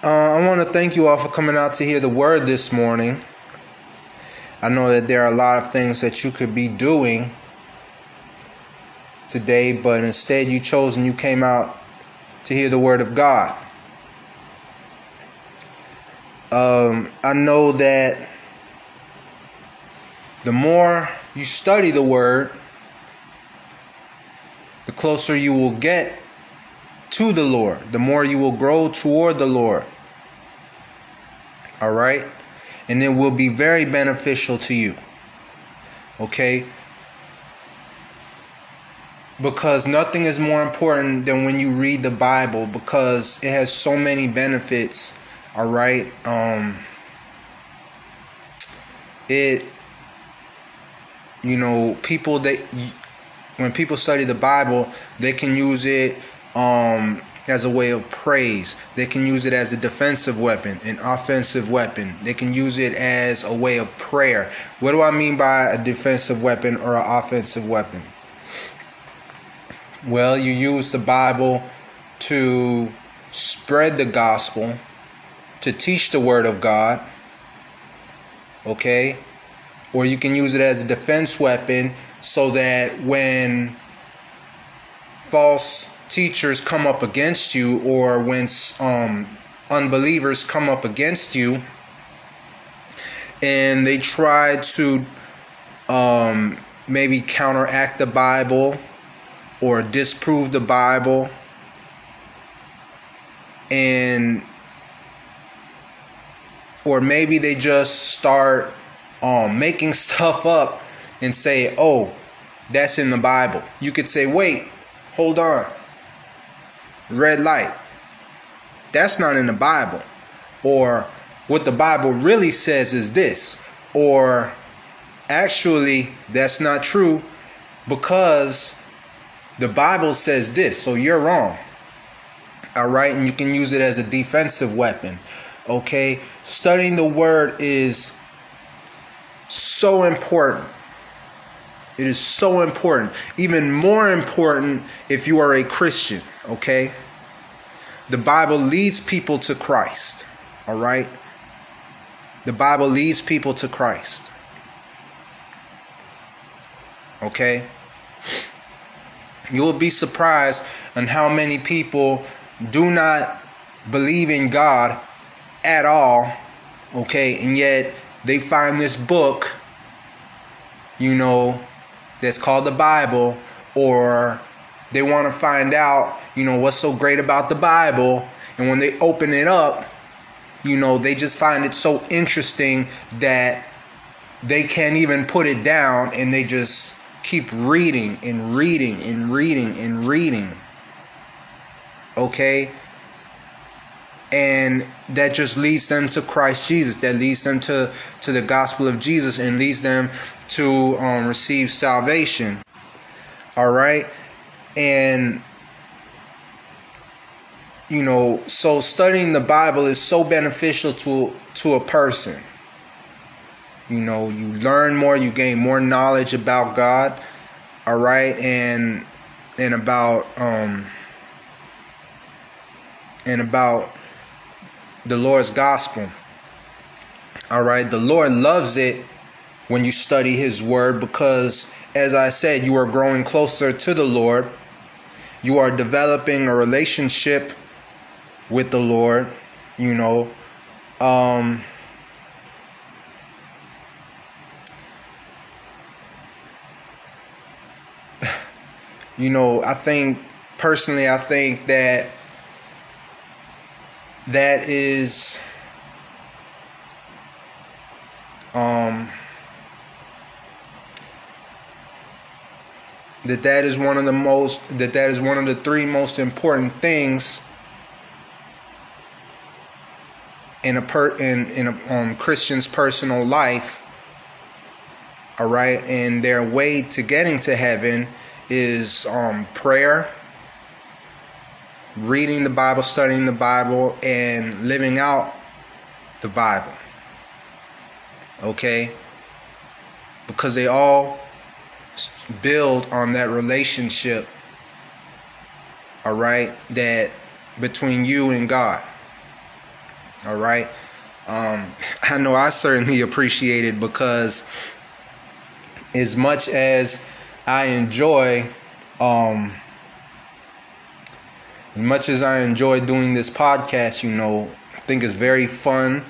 Uh, I want to thank you all for coming out to hear the word this morning. I know that there are a lot of things that you could be doing today, but instead you chose and you came out to hear the word of God. Um, I know that the more you study the word, the closer you will get to the Lord, the more you will grow toward the Lord. All right? And it will be very beneficial to you. Okay? Because nothing is more important than when you read the Bible because it has so many benefits. All right? Um it you know, people that when people study the Bible, they can use it um, as a way of praise. They can use it as a defensive weapon, an offensive weapon. They can use it as a way of prayer. What do I mean by a defensive weapon or an offensive weapon? Well, you use the Bible to spread the gospel, to teach the word of God. Okay? Or you can use it as a defense weapon so that when false teachers come up against you or when um, unbelievers come up against you and they try to um, maybe counteract the Bible or disprove the Bible and or maybe they just start um, making stuff up and say, oh, that's in the Bible. You could say, wait, hold on red light. That's not in the Bible. Or what the Bible really says is this. Or actually, that's not true because the Bible says this. So you're wrong. All right. And you can use it as a defensive weapon. Okay. Studying the word is so important. It is so important. Even more important if you are a Christian okay? The Bible leads people to Christ, all right? The Bible leads people to Christ. Okay? You will be surprised on how many people do not believe in God at all, okay? And yet they find this book, you know, that's called the Bible, or they want to find out, you know, what's so great about the Bible. And when they open it up, you know, they just find it so interesting that they can't even put it down and they just keep reading and reading and reading and reading. Okay? And that just leads them to Christ Jesus. That leads them to, to the gospel of Jesus and leads them to um, receive salvation. All right? And you know, so studying the Bible is so beneficial to to a person. You know, you learn more, you gain more knowledge about God, all right, and and about um and about the Lord's gospel. All right, the Lord loves it when you study his word because as I said, you are growing closer to the Lord you are developing a relationship with the Lord, you know. Um, you know, I think personally, I think that that is um that that is one of the most that that is one of the three most important things in a per in in a um, Christian's personal life. All right, and their way to getting to heaven is um, prayer, reading the Bible, studying the Bible, and living out the Bible. Okay, because they all build on that relationship all right that between you and god All right. Um, I know I certainly appreciate it because as much as I enjoy, um, as much as I enjoy doing this podcast, you know, I think it's very fun.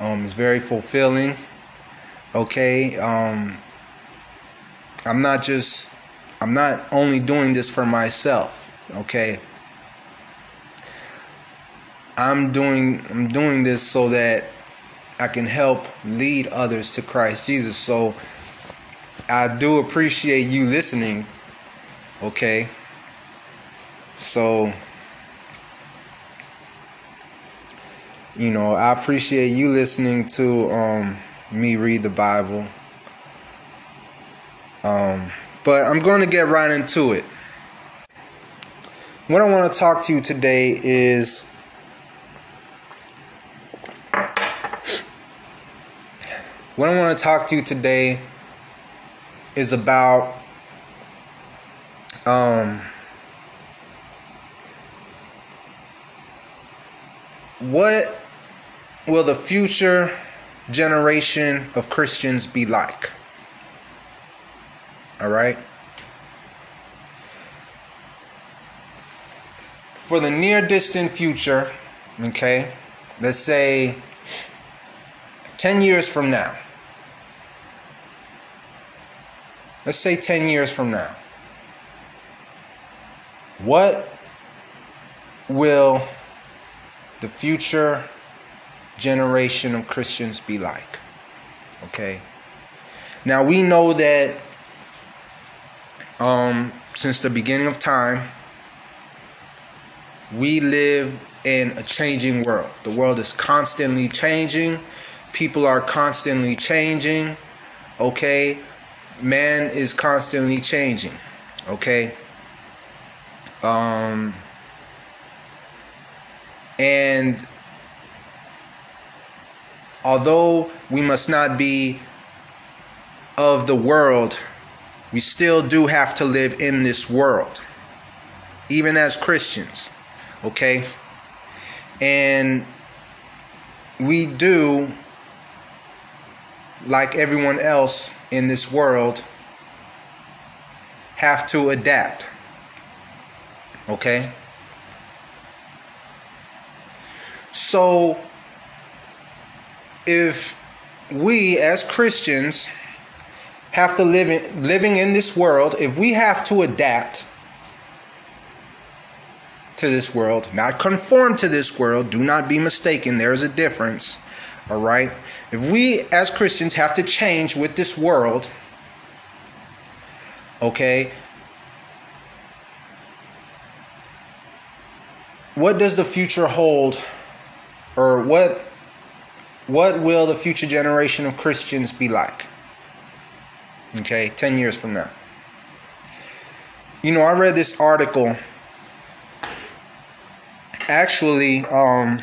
Um, it's very fulfilling. Okay. Um, I'm not just, I'm not only doing this for myself. Okay. I'm doing, I'm doing this so that I can help lead others to Christ Jesus. So I do appreciate you listening. Okay. So you know, I appreciate you listening to um, me read the Bible. Um, but I'm going to get right into it. What I want to talk to you today is what I want to talk to you today is about um, what will the future generation of Christians be like? All right. For the near distant future, okay, let's say 10 years from now. Let's say 10 years from now. What will the future generation of Christians be like? Okay. Now we know that um, since the beginning of time, we live in a changing world. The world is constantly changing. People are constantly changing. Okay. Man is constantly changing. Okay. Um, and although we must not be of the world, we still do have to live in this world, even as Christians, okay? And we do, like everyone else in this world, have to adapt, okay? So, if we as Christians have to live in, living in this world, if we have to adapt to this world, not conform to this world, do not be mistaken, there's a difference. All right? If we as Christians have to change with this world, okay? What does the future hold or what what will the future generation of Christians be like? Okay, 10 years from now. You know, I read this article. Actually, um,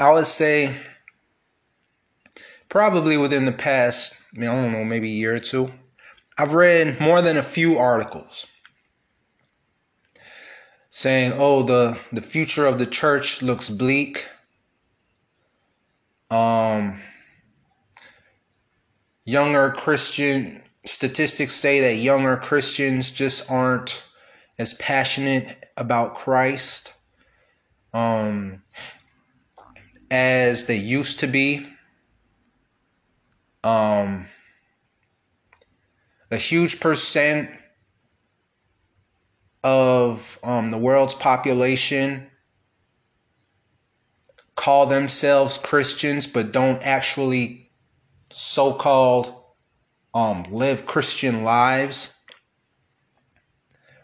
I would say probably within the past, I, mean, I don't know, maybe a year or two, I've read more than a few articles saying, "Oh, the the future of the church looks bleak." Um, younger Christian statistics say that younger Christians just aren't as passionate about Christ um, as they used to be. Um, a huge percent of um, the world's population call themselves Christians but don't actually so called um, live Christian lives.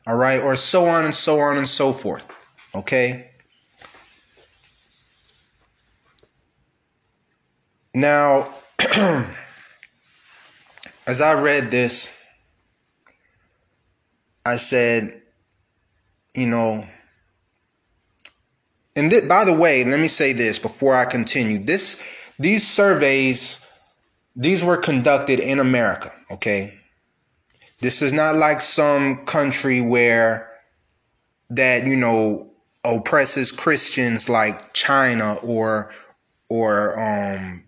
All right, or so on and so on and so forth. Okay. Now, as I read this, I said, you know, and th- by the way, let me say this before I continue. This these surveys these were conducted in America, okay? This is not like some country where that, you know, oppresses Christians like China or or um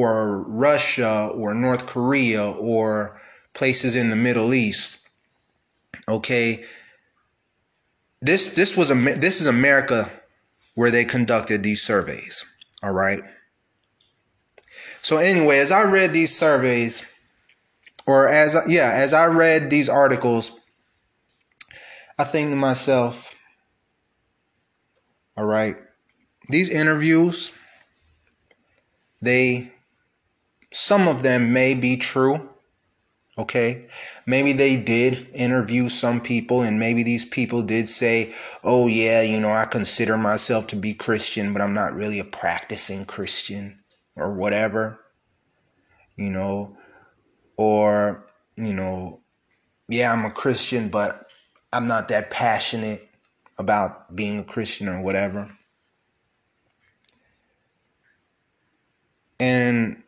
or Russia or North Korea or places in the Middle East. Okay, this this was a this is America where they conducted these surveys. All right. So anyway, as I read these surveys, or as yeah, as I read these articles, I think to myself, all right, these interviews, they some of them may be true. Okay. Maybe they did interview some people, and maybe these people did say, Oh, yeah, you know, I consider myself to be Christian, but I'm not really a practicing Christian or whatever. You know, or, you know, yeah, I'm a Christian, but I'm not that passionate about being a Christian or whatever. And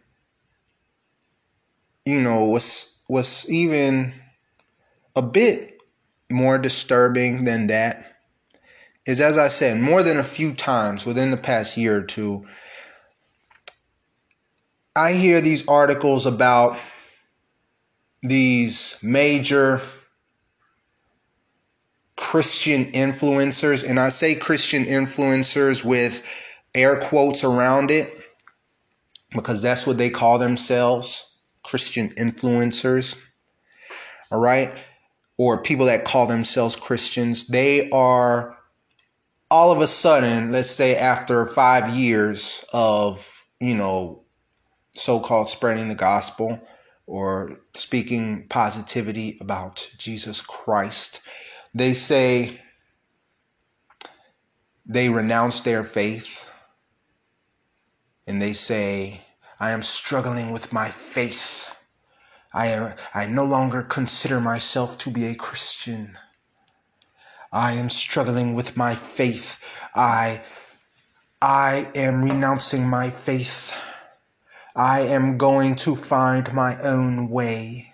you know, what's what's even a bit more disturbing than that is as I said, more than a few times within the past year or two, I hear these articles about these major Christian influencers, and I say Christian influencers with air quotes around it because that's what they call themselves Christian influencers, all right, or people that call themselves Christians, they are all of a sudden, let's say after five years of, you know, so called spreading the gospel or speaking positivity about Jesus Christ, they say they renounce their faith and they say, I am struggling with my faith. I, I no longer consider myself to be a Christian. I am struggling with my faith. I, I am renouncing my faith. I am going to find my own way.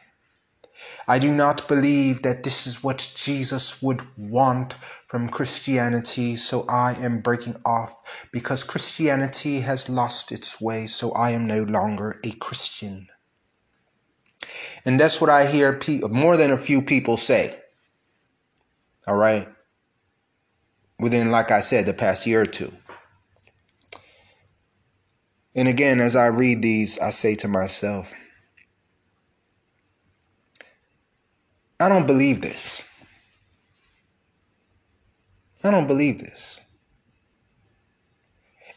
I do not believe that this is what Jesus would want from Christianity, so I am breaking off because Christianity has lost its way, so I am no longer a Christian. And that's what I hear pe- more than a few people say. All right. Within, like I said, the past year or two. And again, as I read these, I say to myself, I don't believe this. I don't believe this.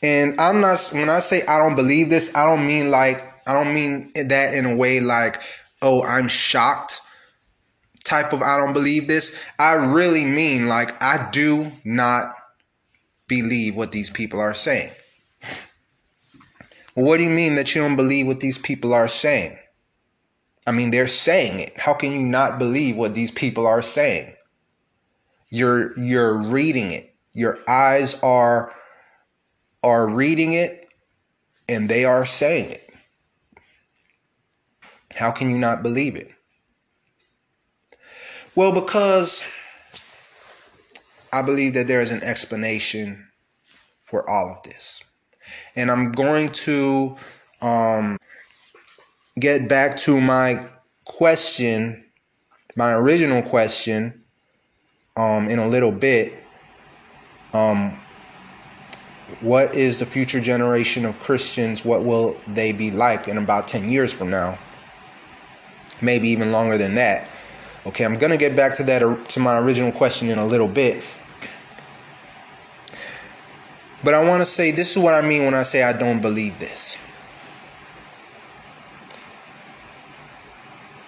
And I'm not, when I say I don't believe this, I don't mean like, I don't mean that in a way like, oh, I'm shocked type of I don't believe this. I really mean like, I do not believe what these people are saying. What do you mean that you don't believe what these people are saying? I mean, they're saying it. How can you not believe what these people are saying? You're you're reading it. Your eyes are are reading it and they are saying it. How can you not believe it? Well, because I believe that there is an explanation for all of this. And I'm going to um, get back to my question, my original question um, in a little bit um, what is the future generation of Christians? What will they be like in about 10 years from now? Maybe even longer than that. Okay, I'm going to get back to that to my original question in a little bit. But I want to say this is what I mean when I say I don't believe this.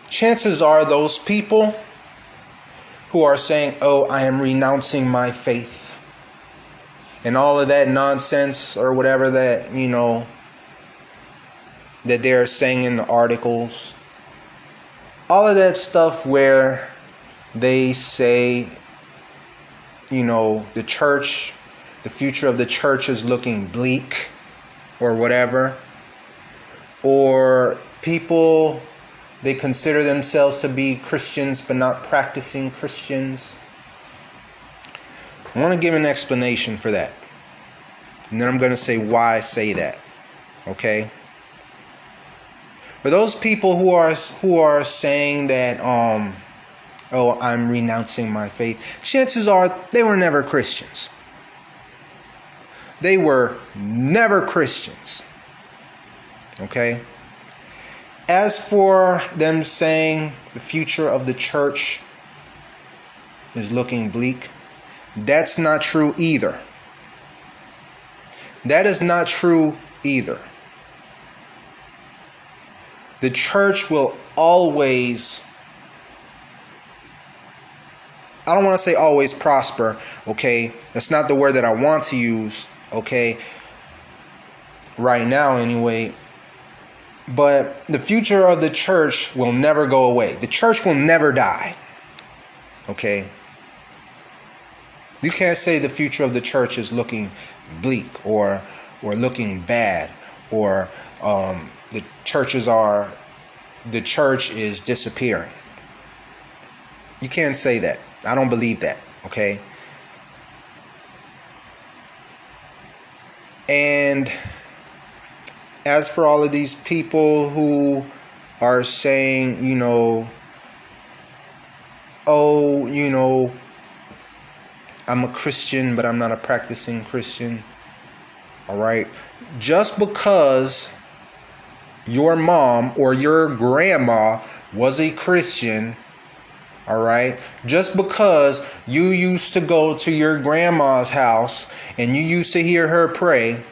Chances are those people who are saying, Oh, I am renouncing my faith. And all of that nonsense or whatever that, you know, that they're saying in the articles. All of that stuff where they say, you know, the church, the future of the church is looking bleak or whatever. Or people they consider themselves to be Christians but not practicing Christians. I want to give an explanation for that. And then I'm going to say why I say that. Okay? For those people who are who are saying that um oh, I'm renouncing my faith. Chances are they were never Christians. They were never Christians. Okay? As for them saying the future of the church is looking bleak, that's not true either. That is not true either. The church will always, I don't want to say always prosper, okay? That's not the word that I want to use, okay? Right now, anyway. But the future of the church will never go away. The church will never die, okay? You can't say the future of the church is looking bleak or or looking bad or um, the churches are the church is disappearing. You can't say that. I don't believe that. Okay. And as for all of these people who are saying, you know, oh, you know, I'm a Christian, but I'm not a practicing Christian. All right. Just because your mom or your grandma was a Christian, all right, just because you used to go to your grandma's house and you used to hear her pray,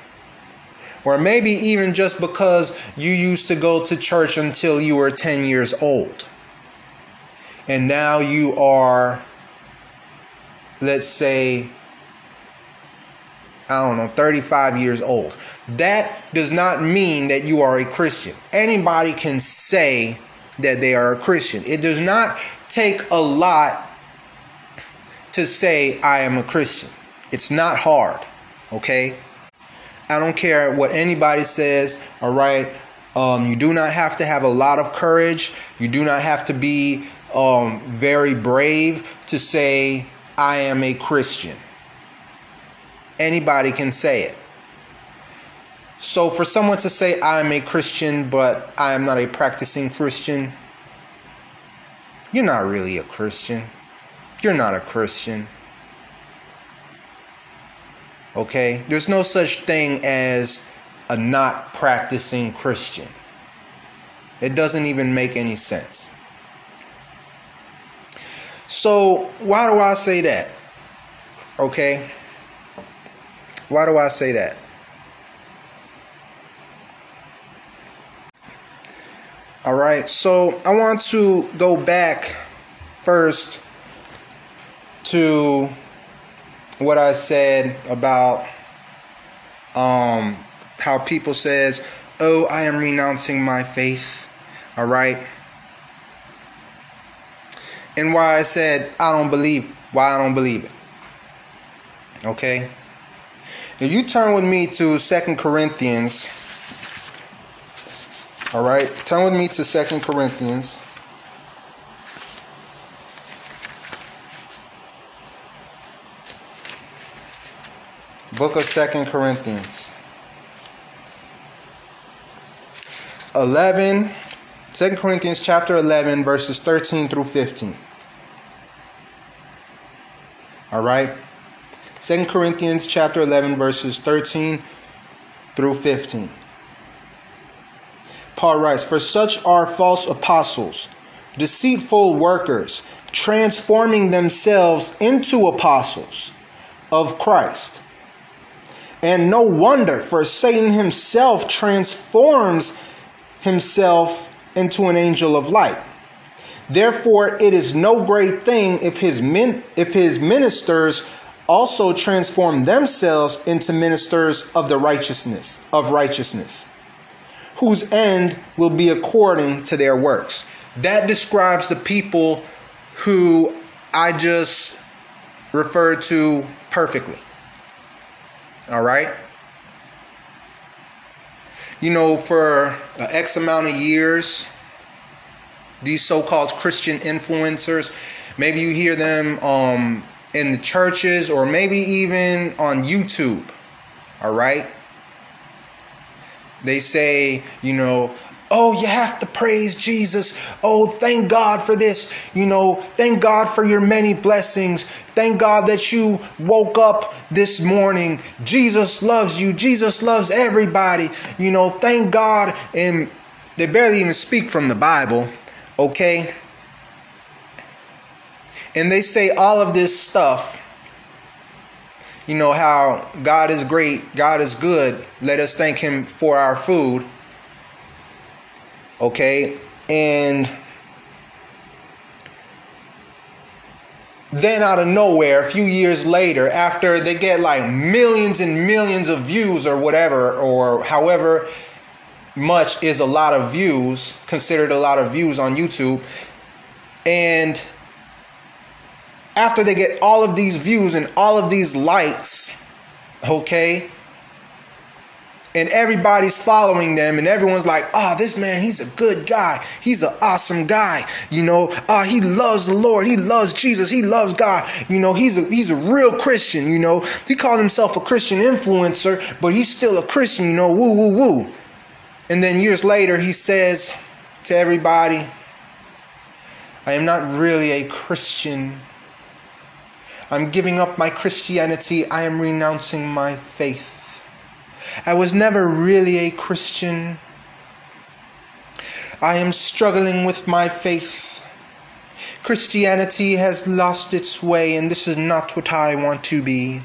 or maybe even just because you used to go to church until you were 10 years old, and now you are let's say, I don't know, 35 years old. That does not mean that you are a Christian. Anybody can say that they are a Christian. It does not take a lot to say, I am a Christian. It's not hard, okay? I don't care what anybody says, all right? Um, you do not have to have a lot of courage. You do not have to be um, very brave to say, I am a Christian. Anybody can say it. So, for someone to say, I am a Christian, but I am not a practicing Christian, you're not really a Christian. You're not a Christian. Okay? There's no such thing as a not practicing Christian. It doesn't even make any sense. So, why do I say that? Okay? Why do I say that? All right, so I want to go back first to what I said about um, how people says, "Oh, I am renouncing my faith." All right, and why I said I don't believe why I don't believe it. Okay? If you turn with me to Second Corinthians, all right, turn with me to Second Corinthians. Book of Second Corinthians. 11 2 Corinthians chapter 11 verses 13 through 15. All right? 2 Corinthians chapter 11 verses 13 through 15. Paul writes, For such are false apostles, deceitful workers, transforming themselves into apostles of Christ. And no wonder, for Satan himself transforms himself into an angel of light. Therefore, it is no great thing if his if his ministers also transform themselves into ministers of the righteousness of righteousness, whose end will be according to their works. That describes the people who I just referred to perfectly. All right? you know, for X amount of years, these so called Christian influencers, maybe you hear them um, in the churches or maybe even on YouTube. All right? They say, you know, oh, you have to praise Jesus. Oh, thank God for this. You know, thank God for your many blessings. Thank God that you woke up this morning. Jesus loves you. Jesus loves everybody. You know, thank God. And they barely even speak from the Bible, okay? And they say all of this stuff. You know, how God is great, God is good. Let us thank Him for our food. Okay? And then out of nowhere, a few years later, after they get like millions and millions of views or whatever, or however much is a lot of views, considered a lot of views on YouTube, and after they get all of these views and all of these likes, okay, and everybody's following them and everyone's like oh this man he's a good guy. He's an awesome guy. You know uh, he loves the lord. He loves jesus. He loves god. You know he's a he's a real christian you know. He calls himself a christian influencer but he's still a christian you know. Woo woo woo. And then years later he says to everybody i am not really a christian. I'm giving up my christianity. I am renouncing my faith I was never really a Christian. I am struggling with my faith. Christianity has lost its way, and this is not what I want to be.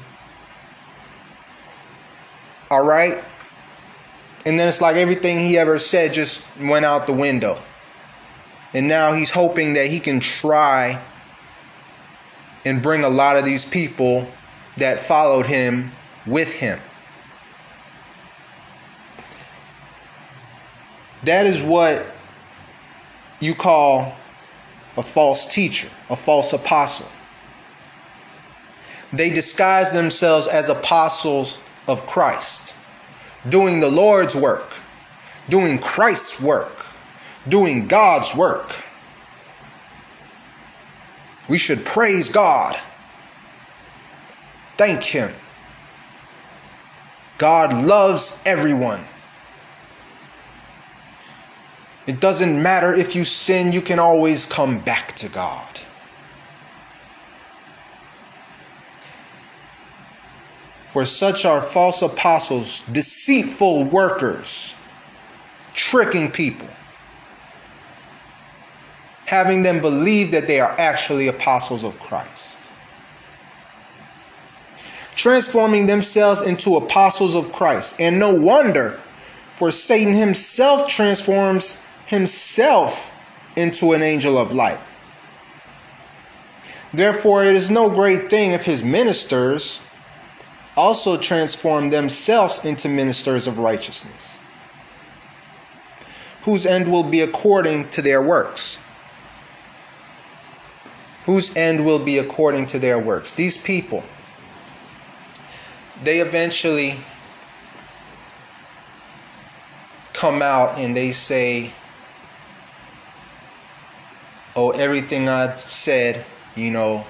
All right? And then it's like everything he ever said just went out the window. And now he's hoping that he can try and bring a lot of these people that followed him with him. That is what you call a false teacher, a false apostle. They disguise themselves as apostles of Christ, doing the Lord's work, doing Christ's work, doing God's work. We should praise God, thank Him. God loves everyone. It doesn't matter if you sin, you can always come back to God. For such are false apostles, deceitful workers, tricking people, having them believe that they are actually apostles of Christ, transforming themselves into apostles of Christ. And no wonder, for Satan himself transforms himself into an angel of light. Therefore, it is no great thing if his ministers also transform themselves into ministers of righteousness, whose end will be according to their works. Whose end will be according to their works. These people, they eventually come out and they say, oh, everything I said, you know,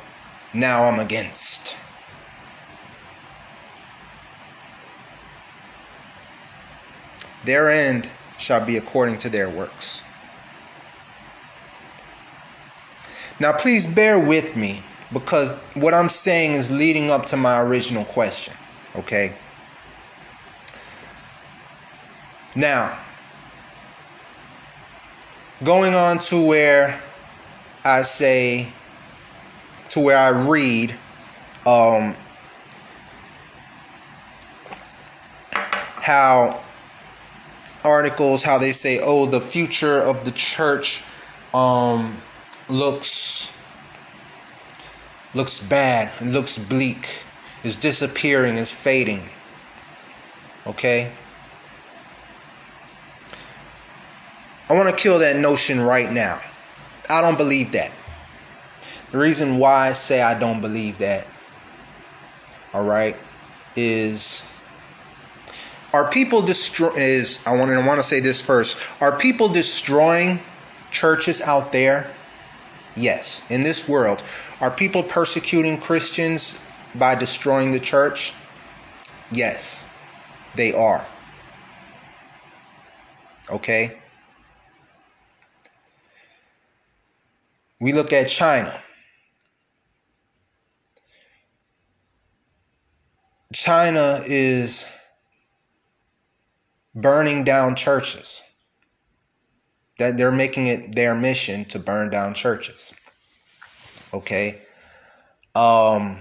now I'm against. Their end shall be according to their works. Now, please bear with me because what I'm saying is leading up to my original question, okay? Now, going on to where I say to where I read um, how articles how they say oh the future of the church um, looks looks bad it looks bleak. Is disappearing is fading. Okay? I want to kill that notion right now I don't believe that. The reason why I say I don't believe that, all right, is are people destroy is I want to want to say this first. Are people destroying churches out there? Yes, in this world. Are people persecuting Christians by destroying the church? Yes, they are. Okay? We look at China. China is burning down churches. That they're making it their mission to burn down churches. Okay? Um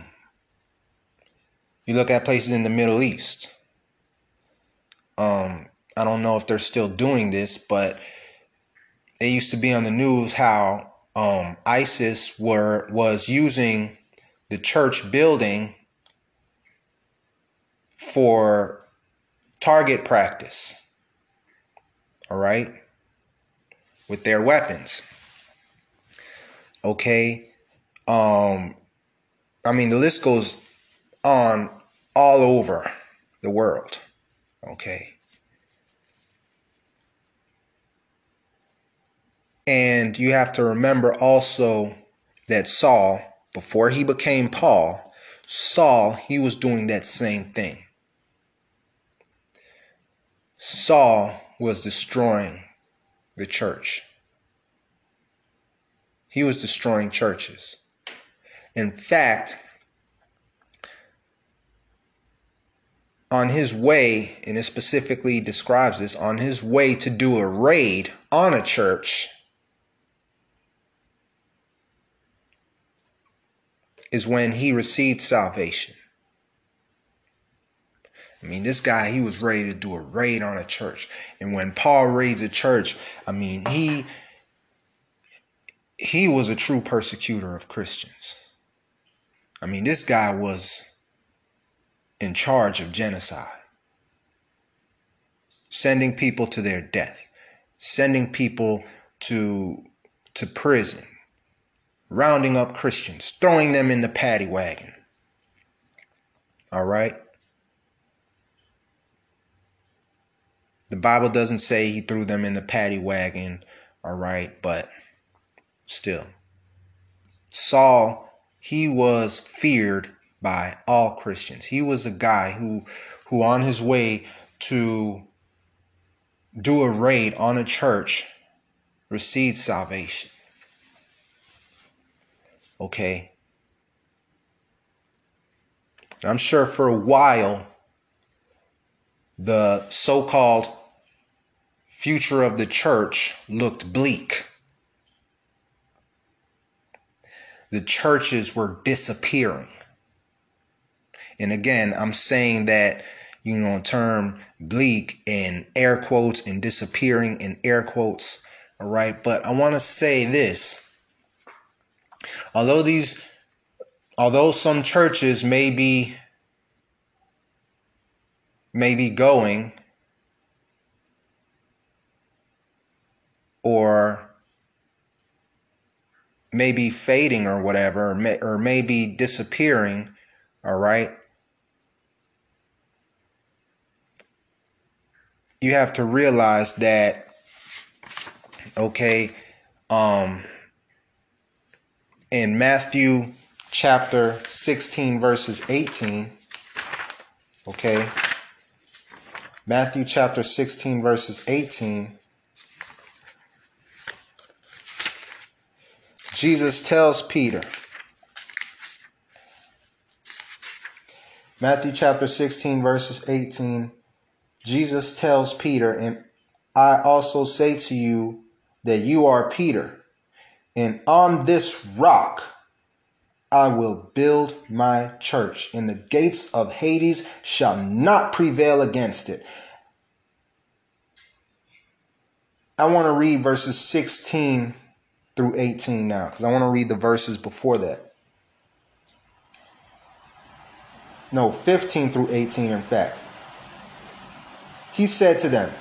you look at places in the Middle East. Um I don't know if they're still doing this, but it used to be on the news how um, ISIS were was using the church building for target practice. All right? With their weapons. Okay? Um I mean the list goes on all over the world. Okay? And you have to remember also that Saul, before he became Paul, Saul, he was doing that same thing. Saul was destroying the church. He was destroying churches. In fact, on his way, and it specifically describes this, on his way to do a raid on a church, is when he received salvation. I mean, this guy, he was ready to do a raid on a church. And when Paul raids a church, I mean, he he was a true persecutor of Christians. I mean, this guy was in charge of genocide, sending people to their death, sending people to to prison, rounding up Christians, throwing them in the paddy wagon. All right? The Bible doesn't say he threw them in the paddy wagon, all right, but still. Saul, he was feared by all Christians. He was a guy who who on his way to do a raid on a church received salvation. Okay. I'm sure for a while, the so called future of the church looked bleak. The churches were disappearing. And again, I'm saying that, you know, term bleak in air quotes and disappearing in air quotes. All right. But I want to say this Although these although some churches may be may be going or maybe fading or whatever or, may, or maybe disappearing all right you have to realize that okay um in Matthew chapter 16, verses 18. Okay. Matthew chapter 16, verses 18. Jesus tells Peter, Matthew chapter 16, verses 18. Jesus tells Peter, and I also say to you that you are Peter and on this rock I will build my church, and the gates of Hades shall not prevail against it. I want to read verses 16 through 18 now, because I want to read the verses before that. No, 15 through 18, in fact. He said to them,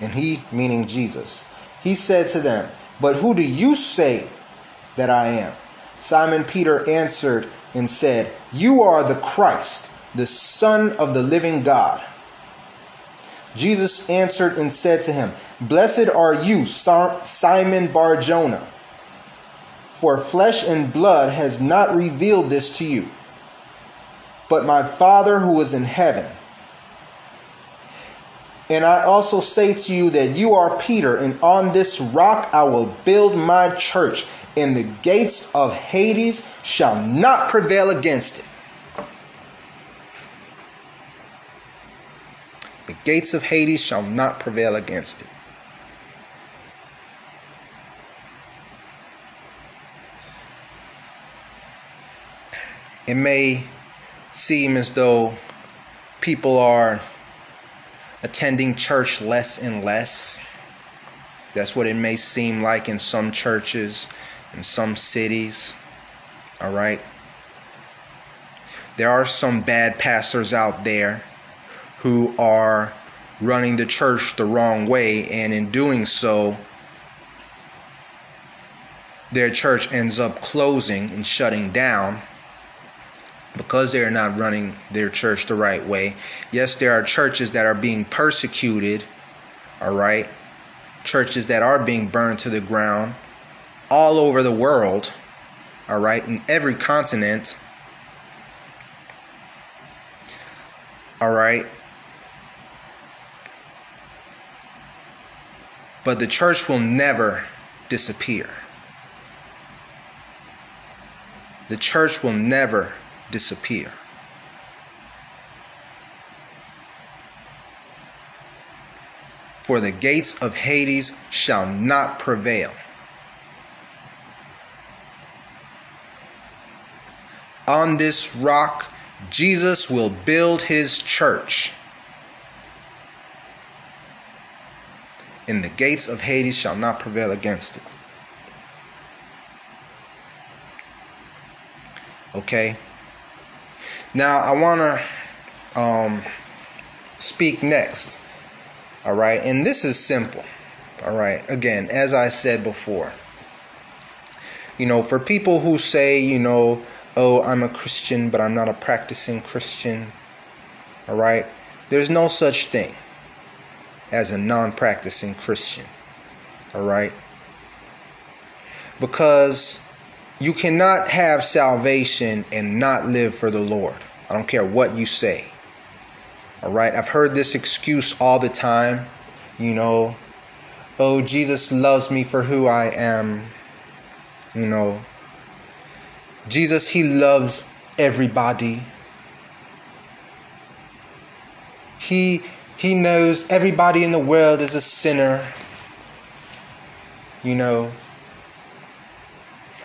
and he meaning Jesus, he said to them, But who do you say that I am. Simon Peter answered and said, You are the Christ, the Son of the living God. Jesus answered and said to him, Blessed are you, Simon Bar Jonah, For flesh and blood has not revealed this to you, but my Father who is in heaven. And I also say to you that you are Peter, and on this rock I will build my church, and the gates of Hades shall not prevail against it. The gates of Hades shall not prevail against it. It may seem as though people are attending church less and less. That's what it may seem like in some churches, in some cities. All right. There are some bad pastors out there who are running the church the wrong way, and in doing so, their church ends up closing and shutting down because they're not running their church the right way. Yes, there are churches that are being persecuted, all right? Churches that are being burned to the ground all over the world, all right, in every continent. All right. But the church will never disappear. The church will never disappear. For the gates of Hades shall not prevail. On this rock, Jesus will build his church. And the gates of Hades shall not prevail against it. Okay? Now I want to um, speak next. All right, and this is simple. All right, again, as I said before, you know, for people who say, you know, oh, I'm a Christian, but I'm not a practicing Christian. All right, there's no such thing as a non practicing Christian. All right, because you cannot have salvation and not live for the Lord. I don't care what you say. All right. I've heard this excuse all the time. You know, oh, Jesus loves me for who I am. You know, Jesus, He loves everybody. He he knows everybody in the world is a sinner. You know,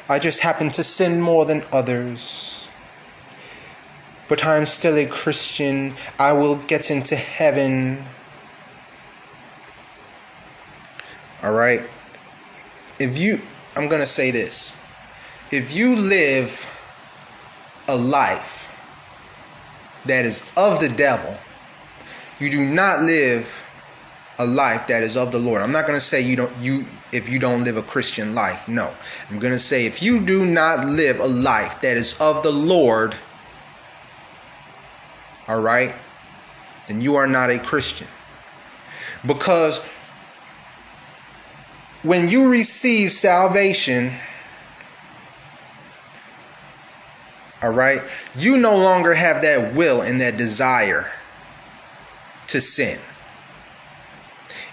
I just happen to sin more than others. But I'm still a Christian. I will get into heaven. All right. If you, I'm going to say this. If you live a life that is of the devil, you do not live a life that is of the Lord. I'm not going to say you don't you if you don't live a Christian life. No. I'm going to say if you do not live a life that is of the Lord, all right? Then you are not a Christian. Because when you receive salvation, all right, you no longer have that will and that desire to sin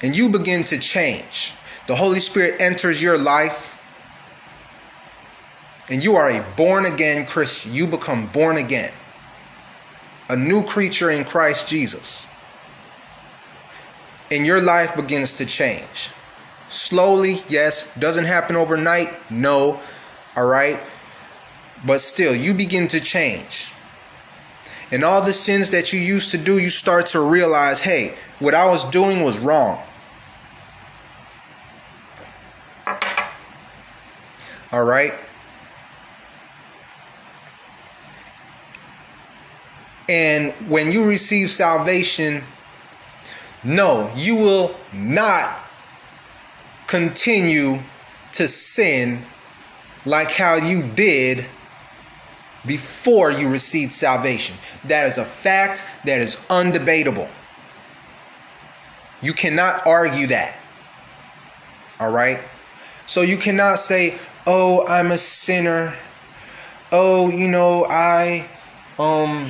and you begin to change. The Holy Spirit enters your life, and you are a born again Christian. You become born again, a new creature in Christ Jesus. And your life begins to change. Slowly, yes. Doesn't happen overnight, no. All right. But still, you begin to change. And all the sins that you used to do, you start to realize hey, what I was doing was wrong. All right. And when you receive salvation, no, you will not continue to sin like how you did before you received salvation. That is a fact that is undebatable. You cannot argue that. All right? So you cannot say, oh, I'm a sinner. Oh, you know, I um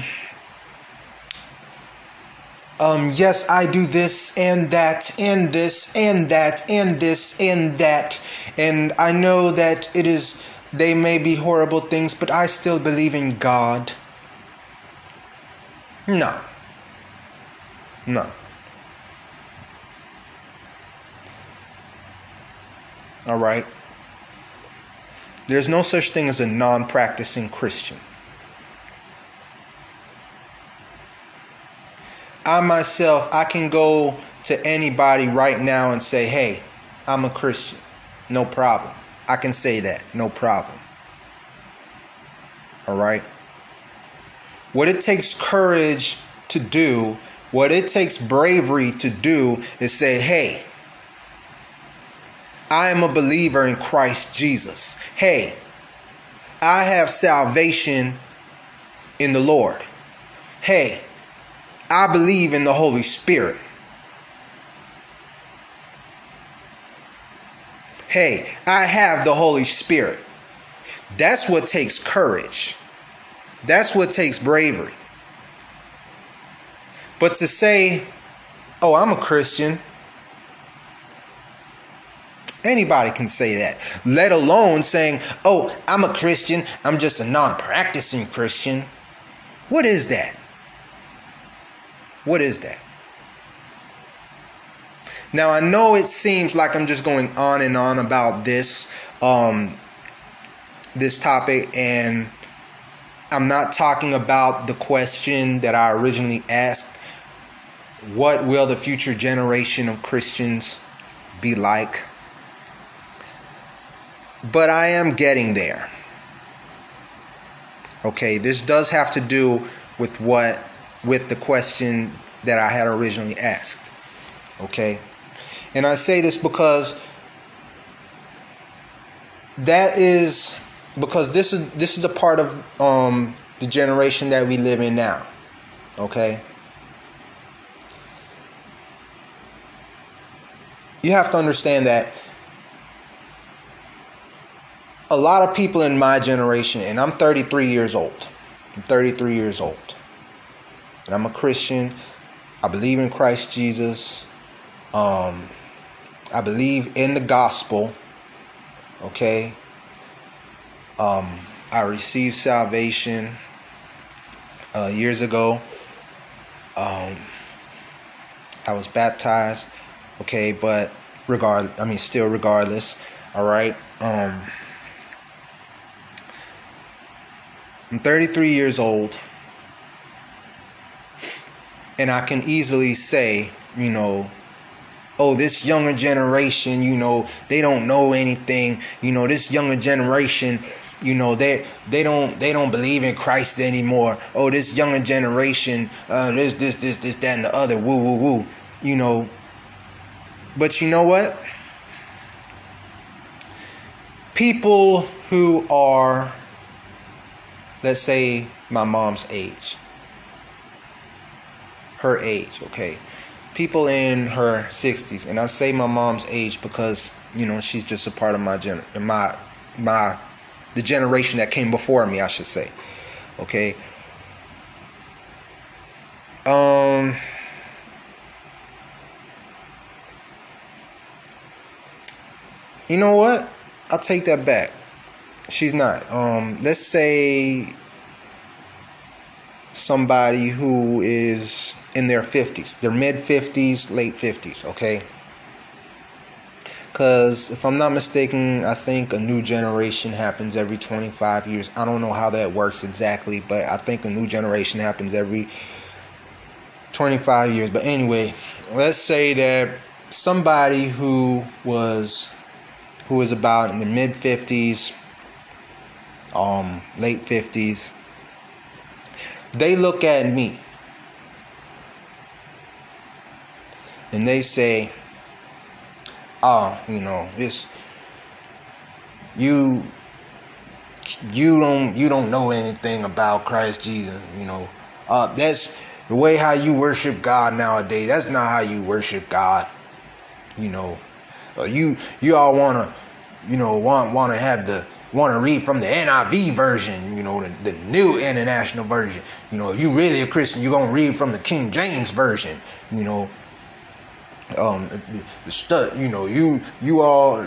um yes, I do this and that and this and that and this and that and I know that it is they may be horrible things, but I still believe in God. No. No. All right. There's no such thing as a non practicing Christian. I myself, I can go to anybody right now and say, hey, I'm a Christian. No problem. I can say that. No problem. All right. What it takes courage to do, what it takes bravery to do is say, hey, I am a believer in Christ Jesus. Hey, I have salvation in the Lord. Hey, I believe in the Holy Spirit. Hey, I have the Holy Spirit. That's what takes courage. That's what takes bravery. But to say, oh, I'm a Christian, Anybody can say that, let alone saying, oh, I'm a Christian, I'm just a non practicing Christian. What is that? What is that? Now, I know it seems like I'm just going on and on about this, um, this topic, and I'm not talking about the question that I originally asked what will the future generation of Christians be like? But I am getting there. Okay, this does have to do with what with the question that I had originally asked. Okay? And I say this because that is because this is this is a part of um, the generation that we live in now. Okay? You have to understand that a lot of people in my generation, and I'm 33 years old. I'm 33 years old. And I'm a Christian. I believe in Christ Jesus. Um, I believe in the gospel. Okay. Um, I received salvation uh, years ago. Um, I was baptized. Okay, but regard, I mean, still regardless. All right. Um, I'm 33 years old, and I can easily say, you know, oh, this younger generation, you know, they don't know anything. You know, this younger generation, you know, they they don't they don't believe in Christ anymore. Oh, this younger generation, uh, this this this this that and the other, woo woo woo. You know, but you know what? People who are let's say my mom's age. Her age, okay. People in her 60s, and I say my mom's age because you know she's just a part of my gen, my my the generation that came before me, I should say. Okay. Um. You know what? I'll take that back. She's not. Um, let's say somebody who is in their 50s, their mid 50s, late 50s, okay? Because if I'm not mistaken, I think a new generation happens every 25 years. I don't know how that works exactly, but I think a new generation happens every 25 years. But anyway, let's say that somebody who was who is about in the mid 50s um, late 50s, they look at me and they say, oh, you know, it's you you don't you don't know anything about Christ Jesus, you know. Uh, that's the way how you worship God nowadays. That's not how you worship God. You know, uh, you you all want to you know, want to have the want to read from the NIV version, you know, the, the new international version. You know, if you really a Christian, you're gonna read from the King James version. You know, um, the stuff. You know, you you all,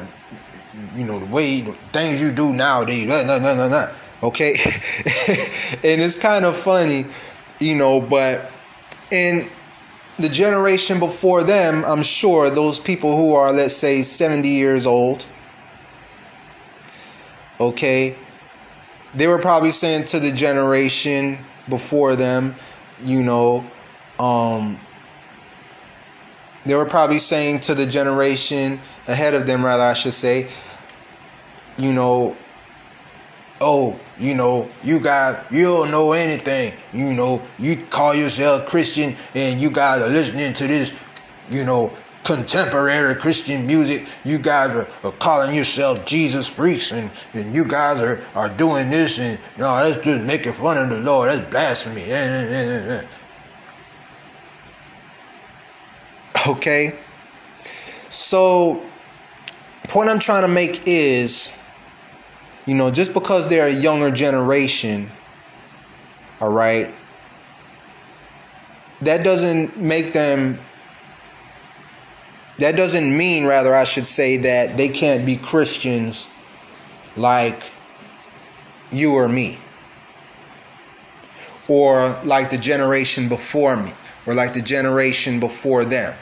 you know, the way things you do nowadays. Nah, nah, nah, nah, nah. Okay, and it's kind of funny, you know, but in the generation before them, I'm sure those people who are, let's say, 70 years old, okay, they were probably saying to the generation before them, you know, um, they were probably saying to the generation ahead of them, rather, I should say, you know, oh, you know, you got you don't know anything. You know, you call yourself Christian and you guys are listening to this, you know, contemporary Christian music. You guys are, are calling yourself Jesus freaks and, and you guys are, are doing this and know, that's just making fun of the Lord. That's blasphemy. Eh, eh, eh, okay. So point I'm trying to make is you know, just because they're a younger generation, all right, that doesn't make them, that doesn't mean, rather, I should say, that they can't be Christians like you or me, or like the generation before me, or like the generation before them.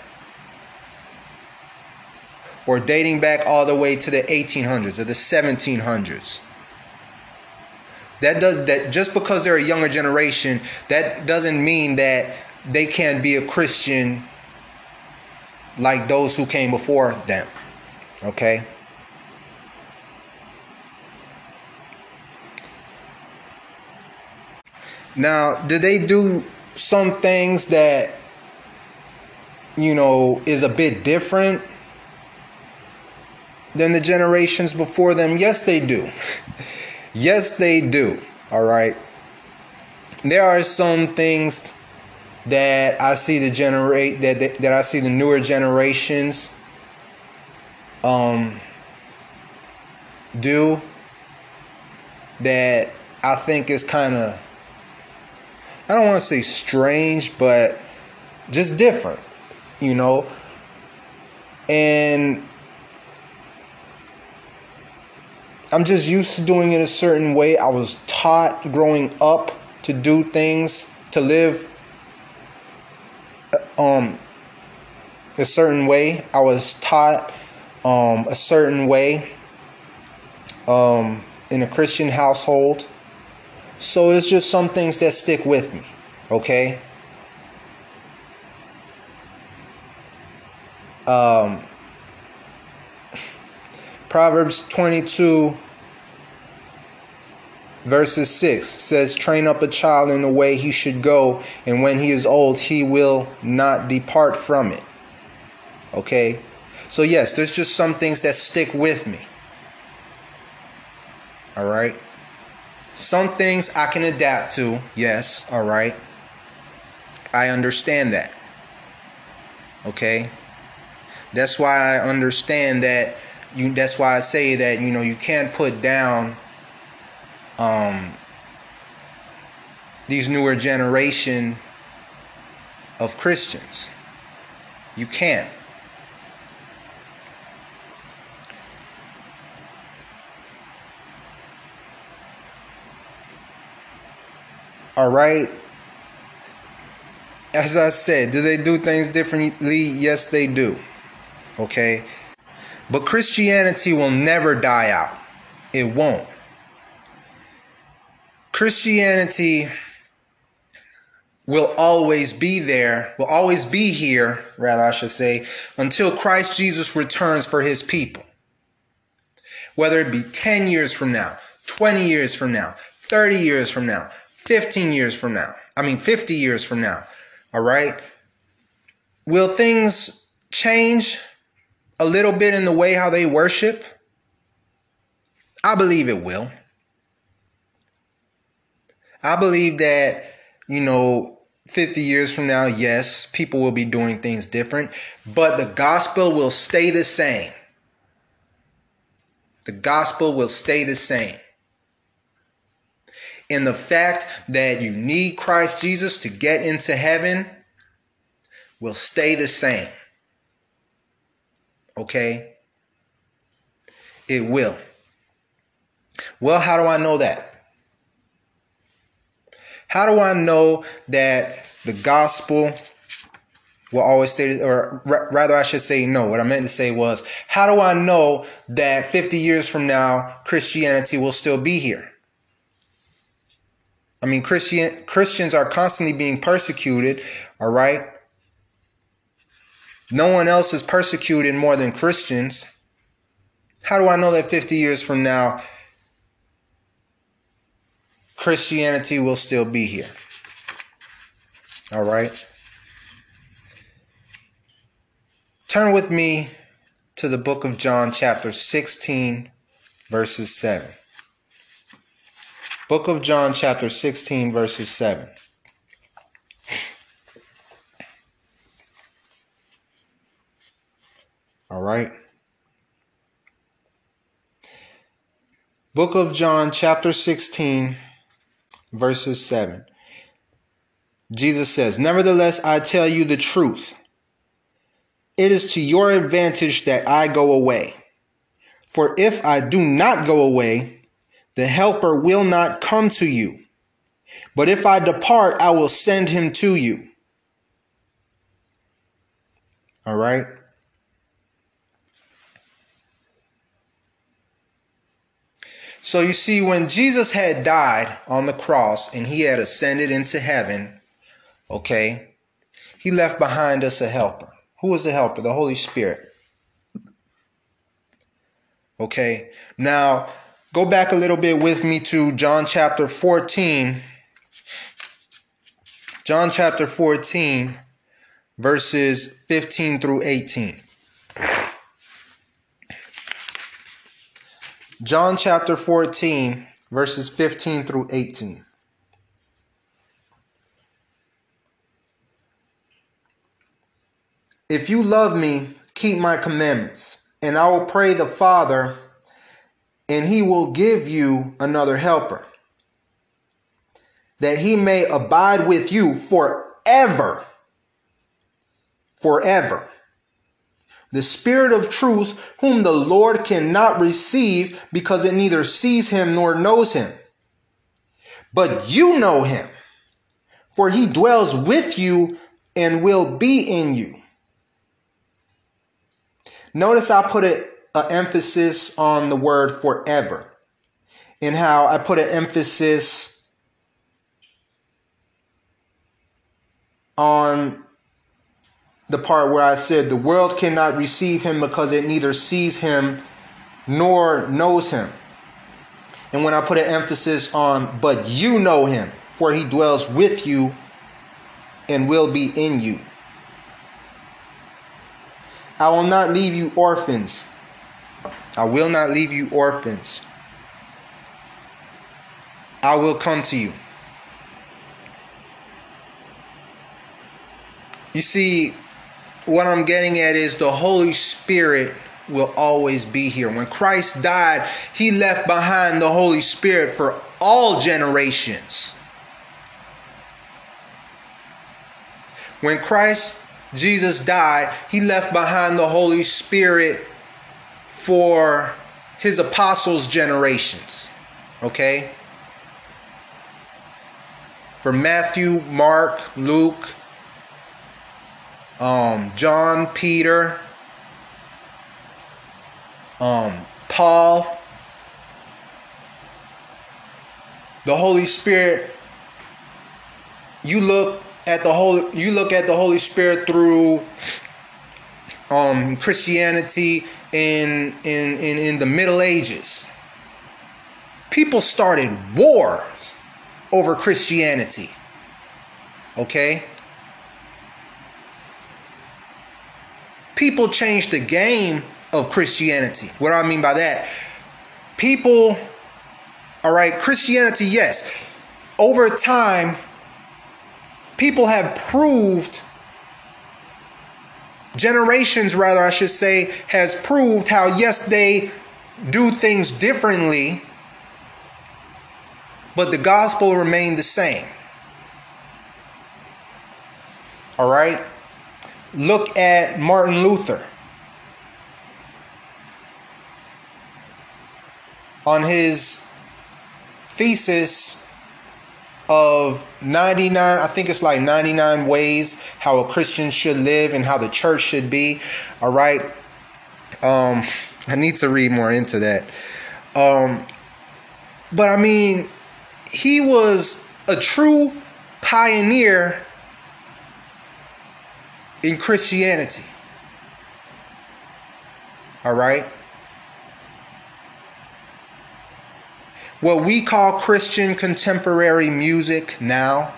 Or dating back all the way to the 1800s or the 1700s. That does that just because they're a younger generation, that doesn't mean that they can't be a Christian like those who came before them. Okay? Now, do they do some things that you know is a bit different than the generations before them? Yes, they do. yes, they do. All right. There are some things that I see the generate that, that that I see the newer generations um do that I think is kind of I don't want to say strange, but just different, you know. And I'm just used to doing it a certain way. I was taught growing up to do things, to live um a certain way. I was taught um a certain way um in a Christian household. So it's just some things that stick with me, okay? Um Proverbs 22 verses 6 says train up a child in the way he should go and when he is old he will not depart from it. Okay? So yes there's just some things that stick with me. All right? Some things i can adapt to yes all right? I understand that. Okay? That's why i understand that you that's why I say that you know you can't put down um, these newer generation of Christians. You can't. All right. As I said, do they do things differently? Yes, they do. Okay. But Christianity will never die out. It won't. Christianity will always be there, will always be here, rather, I should say, until Christ Jesus returns for his people. Whether it be 10 years from now, 20 years from now, 30 years from now, 15 years from now, I mean, 50 years from now, all right? Will things change? a little bit in the way how they worship? I believe it will. I believe that, you know, 50 years from now, yes, people will be doing things different, but the gospel will stay the same. The gospel will stay the same. And the fact that you need Christ Jesus to get into heaven will stay the same. Okay? It will. Well, how do I know that? How do I know that the gospel will always stay, or rather, I should say, no. What I meant to say was, how do I know that 50 years from now, Christianity will still be here? I mean, Christian Christians are constantly being persecuted, all right? No one else is persecuted more than Christians. How do I know that 50 years from now, Christianity will still be here? All right. Turn with me to the book of John, chapter 16, verses 7. Book of John, chapter 16, verses 7. All right. Book of John, chapter 16, verses 7. Jesus says, Nevertheless, I tell you the truth. It is to your advantage that I go away. For if I do not go away, the Helper will not come to you. But if I depart, I will send him to you. All right? So you see, when Jesus had died on the cross and he had ascended into heaven, okay, he left behind us a helper. Who was the helper? The Holy Spirit. Okay, now go back a little bit with me to John chapter 14. John chapter 14, verses 15 through 18. John chapter 14, verses 15 through 18. If you love me, keep my commandments, and I will pray the Father, and he will give you another helper, that he may abide with you forever. Forever. The Spirit of truth, whom the Lord cannot receive because it neither sees him nor knows him. But you know him, for he dwells with you and will be in you. Notice I put an emphasis on the word forever and how I put an emphasis on the part where I said the world cannot receive him because it neither sees him nor knows him. And when I put an emphasis on, but you know him, for he dwells with you and will be in you. I will not leave you orphans. I will not leave you orphans. I will come to you. You see, what I'm getting at is the Holy Spirit will always be here. When Christ died, he left behind the Holy Spirit for all generations. When Christ Jesus died, he left behind the Holy Spirit for his apostles' generations. Okay? For Matthew, Mark, Luke, um, John, Peter, um, Paul, the Holy Spirit. You look at the whole you look at the Holy Spirit through um, Christianity in, in in in the Middle Ages. People started wars over Christianity. Okay? People changed the game of Christianity. What do I mean by that? People, all right, Christianity, yes. Over time, people have proved generations rather i should say has proved how yes they do things differently, but the gospel remained the same. All right? Look at Martin Luther. On his thesis of 99, I think it's like 99 ways how a Christian should live and how the church should be. All right. Um, I need to read more into that. Um, but I mean, he was a true pioneer in Christianity. All right? What we call Christian contemporary music now,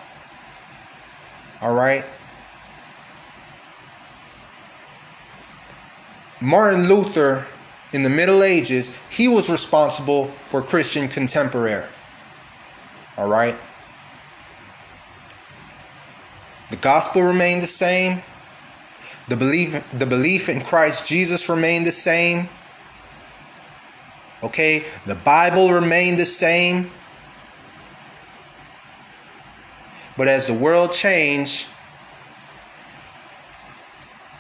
all right? Martin Luther in the Middle Ages, he was responsible for Christian contemporary. All right? The gospel remained the same. The belief, the belief in Christ Jesus remained the same. Okay? The Bible remained the same. But as the world changed,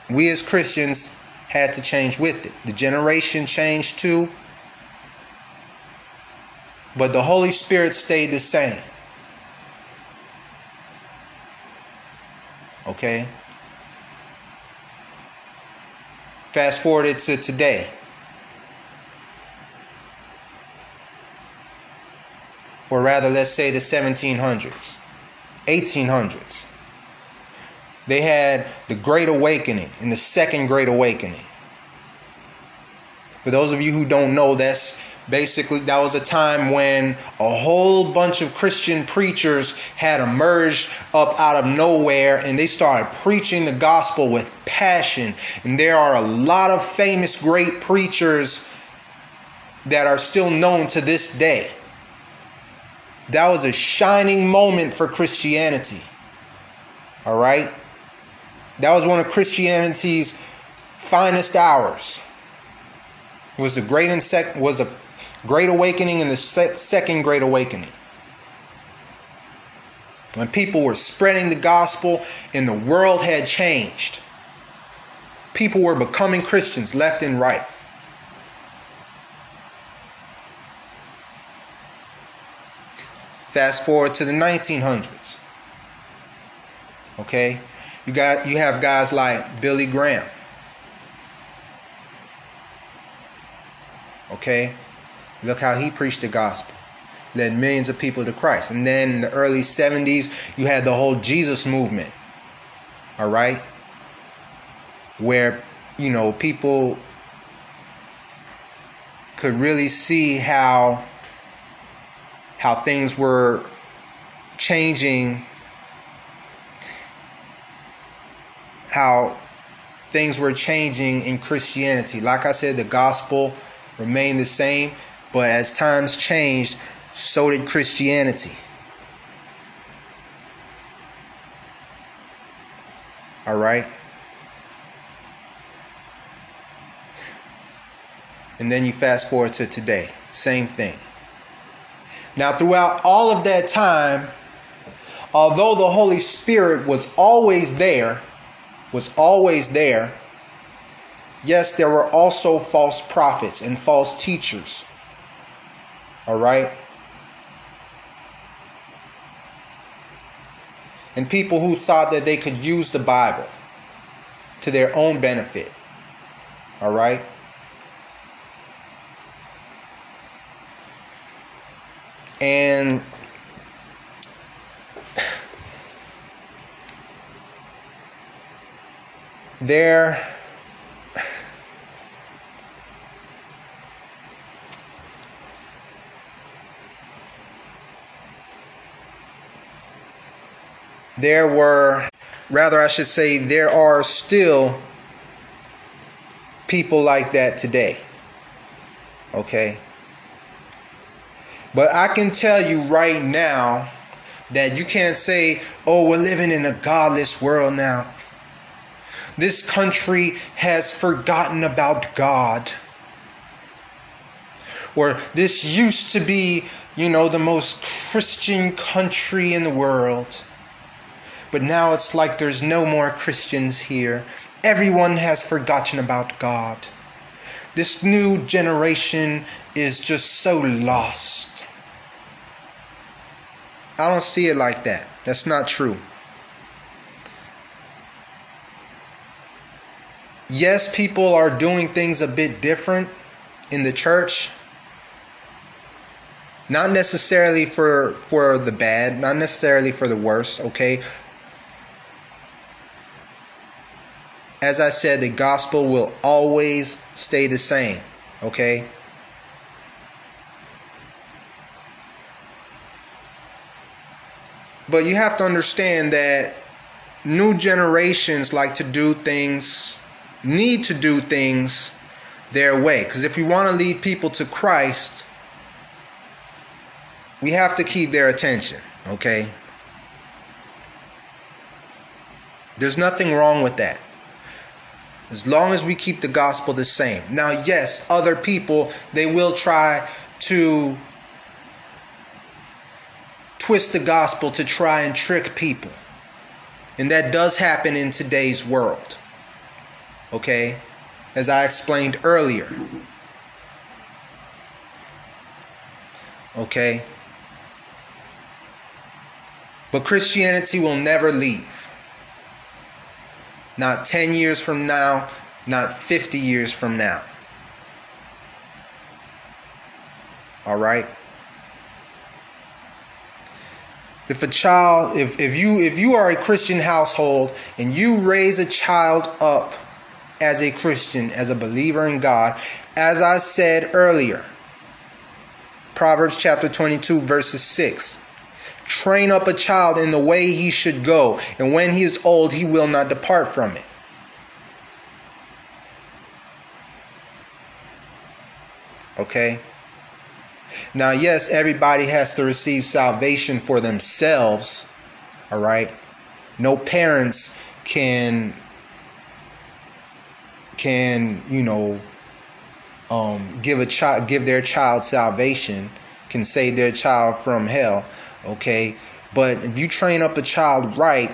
we as Christians had to change with it. The generation changed too. But the Holy Spirit stayed the same. Okay? Fast forward it to today. Or rather, let's say the 1700s, 1800s. They had the Great Awakening and the Second Great Awakening. For those of you who don't know, that's basically that was a time when a whole bunch of Christian preachers had emerged up out of nowhere and they started preaching the gospel with passion. And there are a lot of famous great preachers that are still known to this day. That was a shining moment for Christianity. All right? That was one of Christianity's finest hours. Was a great insect was a great awakening and the second great awakening. When people were spreading the gospel and the world had changed. People were becoming Christians left and right. Fast forward to the 1900s. Okay? You got you have guys like Billy Graham. Okay? Look how he preached the gospel. Led millions of people to Christ. And then in the early 70s, you had the whole Jesus movement. All right? Where, you know, people could really see how how things were changing how things were changing in Christianity. Like I said, the gospel remained the same, but as times changed, so did Christianity. All right? And then you fast forward to today, same thing. Now, throughout all of that time, although the Holy Spirit was always there, was always there, yes, there were also false prophets and false teachers. All right? And people who thought that they could use the Bible to their own benefit. All right? And there there were rather I should say there are still people like that today okay but I can tell you right now that you can't say oh we're living in a godless world now this country has forgotten about God. or this used to be, you know, the most Christian country in the world. But now it's like there's no more Christians here. Everyone has forgotten about God. This new generation is just so lost. I don't see it like that. That's not true. Yes, people are doing things a bit different in the church. Not necessarily for for the bad, not necessarily for the worse, okay? As I said, the gospel will always stay the same, okay? But you have to understand that new generations like to do things, need to do things their way. Because if you want to lead people to Christ, we have to keep their attention, okay? There's nothing wrong with that. As long as we keep the gospel the same. Now, yes, other people, they will try to twist the gospel to try and trick people. And that does happen in today's world. Okay? As I explained earlier. Okay? But Christianity will never leave. Not 10 years from now, not 50 years from now. All right? if a child if, if you if you are a christian household and you raise a child up as a christian as a believer in god as i said earlier proverbs chapter 22 verses 6 train up a child in the way he should go and when he is old he will not depart from it okay now, yes, everybody has to receive salvation for themselves. All right. No parents can can you know um, give a child give their child salvation can save their child from hell okay but if you train up a child right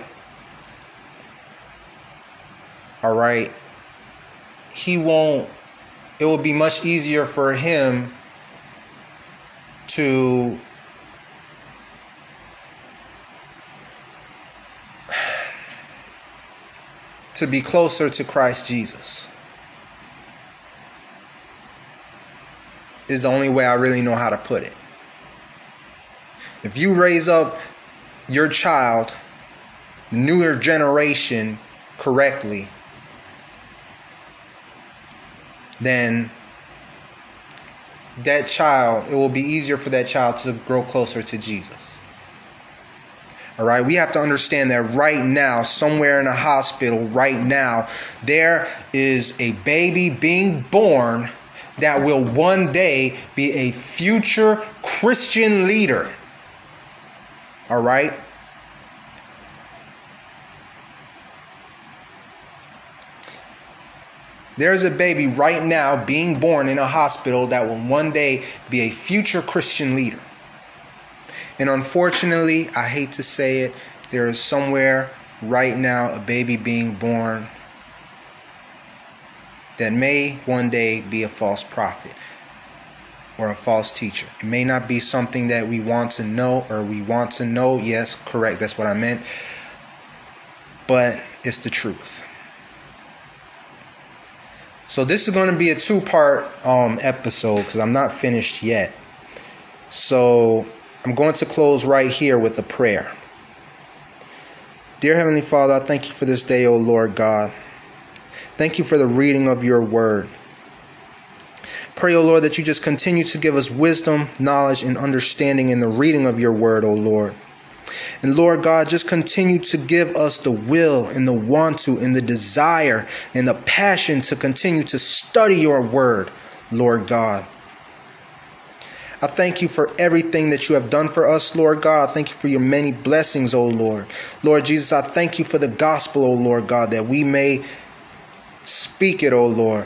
all right he won't it will be much easier for him to to be closer to Christ Jesus. Is the only way I really know how to put it. If you raise up your child, the newer generation, correctly, then that child, it will be easier for that child to grow closer to Jesus. All right, we have to understand that right now, somewhere in a hospital, right now, there is a baby being born that will one day be a future Christian leader. All right, There's a baby right now being born in a hospital that will one day be a future Christian leader. And unfortunately, I hate to say it, there is somewhere right now a baby being born that may one day be a false prophet or a false teacher. It may not be something that we want to know or we want to know. Yes, correct. That's what I meant. But it's the truth. So this is going to be a two-part um, episode because I'm not finished yet. So I'm going to close right here with a prayer. Dear Heavenly Father, I thank you for this day, O Lord God. Thank you for the reading of your word. Pray, O Lord, that you just continue to give us wisdom, knowledge, and understanding in the reading of your word, O Lord. And Lord God, just continue to give us the will and the want to and the desire and the passion to continue to study your word, Lord God. I thank you for everything that you have done for us, Lord God. I thank you for your many blessings, O Lord. Lord Jesus, I thank you for the gospel, O Lord God, that we may speak it, O Lord.